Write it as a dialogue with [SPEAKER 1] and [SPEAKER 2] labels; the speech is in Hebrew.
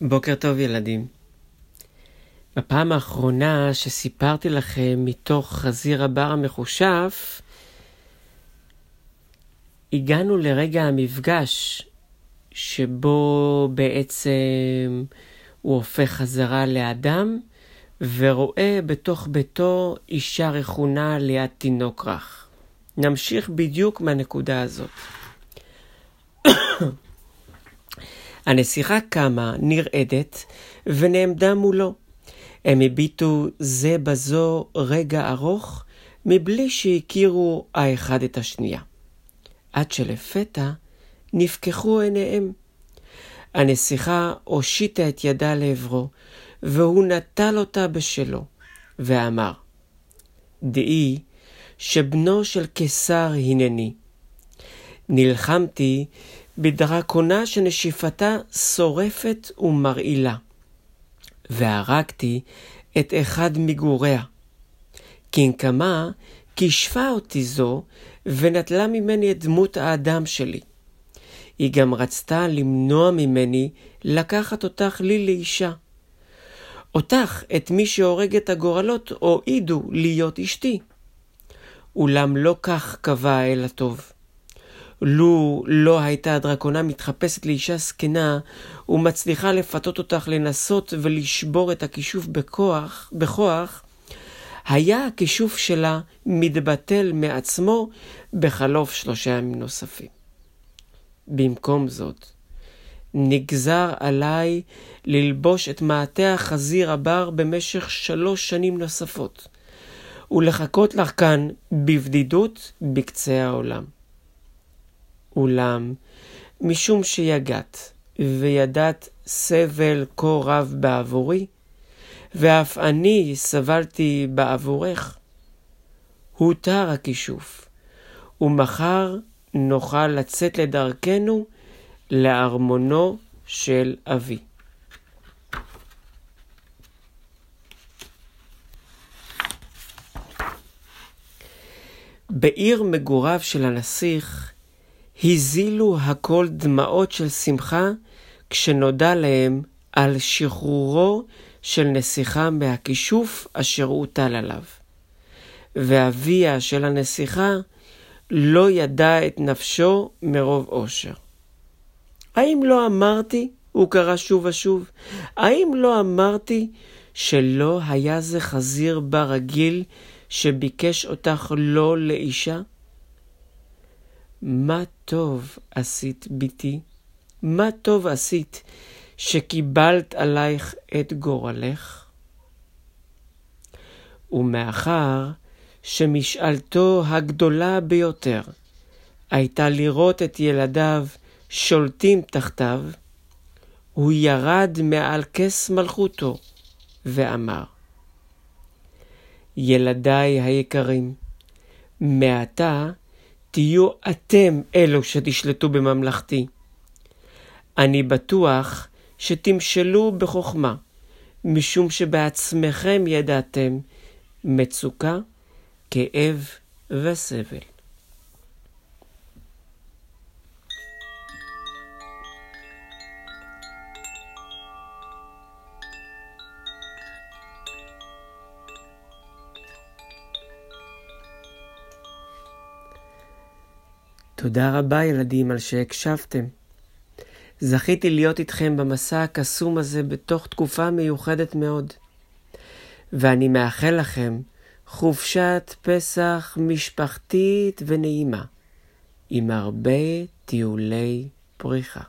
[SPEAKER 1] בוקר טוב ילדים. בפעם האחרונה שסיפרתי לכם מתוך חזיר הבר המחושף, הגענו לרגע המפגש שבו בעצם הוא הופך חזרה לאדם ורואה בתוך ביתו אישה רכונה ליד תינוק רך. נמשיך בדיוק מהנקודה הזאת. הנסיכה קמה, נרעדת, ונעמדה מולו. הם הביטו זה בזו רגע ארוך, מבלי שהכירו האחד את השנייה. עד שלפתע נפקחו עיניהם. הנסיכה הושיטה את ידה לעברו, והוא נטל אותה בשלו, ואמר, דעי שבנו של קיסר הנני. נלחמתי בדרקונה שנשיפתה שורפת ומרעילה, והרגתי את אחד מגוריה. כנקמה כישפה אותי זו, ונטלה ממני את דמות האדם שלי. היא גם רצתה למנוע ממני לקחת אותך לי לאישה. אותך, את מי שהורג את הגורלות, הועידו להיות אשתי. אולם לא כך קבע האל הטוב. לו לא הייתה הדרקונה מתחפשת לאישה זקנה ומצליחה לפתות אותך לנסות ולשבור את הכישוף בכוח, בכוח, היה הכישוף שלה מתבטל מעצמו בחלוף שלושה ימים נוספים. במקום זאת, נגזר עליי ללבוש את מעטה החזיר הבר במשך שלוש שנים נוספות, ולחכות לך כאן בבדידות בקצה העולם. אולם, משום שיגעת וידעת סבל כה רב בעבורי, ואף אני סבלתי בעבורך, הותר הכישוף, ומחר נוכל לצאת לדרכנו לארמונו של אבי. בעיר מגוריו של הנסיך הזילו הכל דמעות של שמחה כשנודע להם על שחרורו של נסיכה מהכישוף אשר הוטל עליו. ואביה של הנסיכה לא ידע את נפשו מרוב אושר. האם לא אמרתי, הוא קרא שוב ושוב, האם לא אמרתי שלא היה זה חזיר ברגיל שביקש אותך לא לאישה? מה טוב עשית, בתי, מה טוב עשית שקיבלת עלייך את גורלך? ומאחר שמשאלתו הגדולה ביותר הייתה לראות את ילדיו שולטים תחתיו, הוא ירד מעל כס מלכותו ואמר, ילדיי היקרים, מעתה תהיו אתם אלו שתשלטו בממלכתי. אני בטוח שתמשלו בחוכמה, משום שבעצמכם ידעתם מצוקה, כאב וסבל. תודה רבה ילדים על שהקשבתם. זכיתי להיות איתכם במסע הקסום הזה בתוך תקופה מיוחדת מאוד. ואני מאחל לכם חופשת פסח משפחתית ונעימה, עם הרבה טיולי פריחה.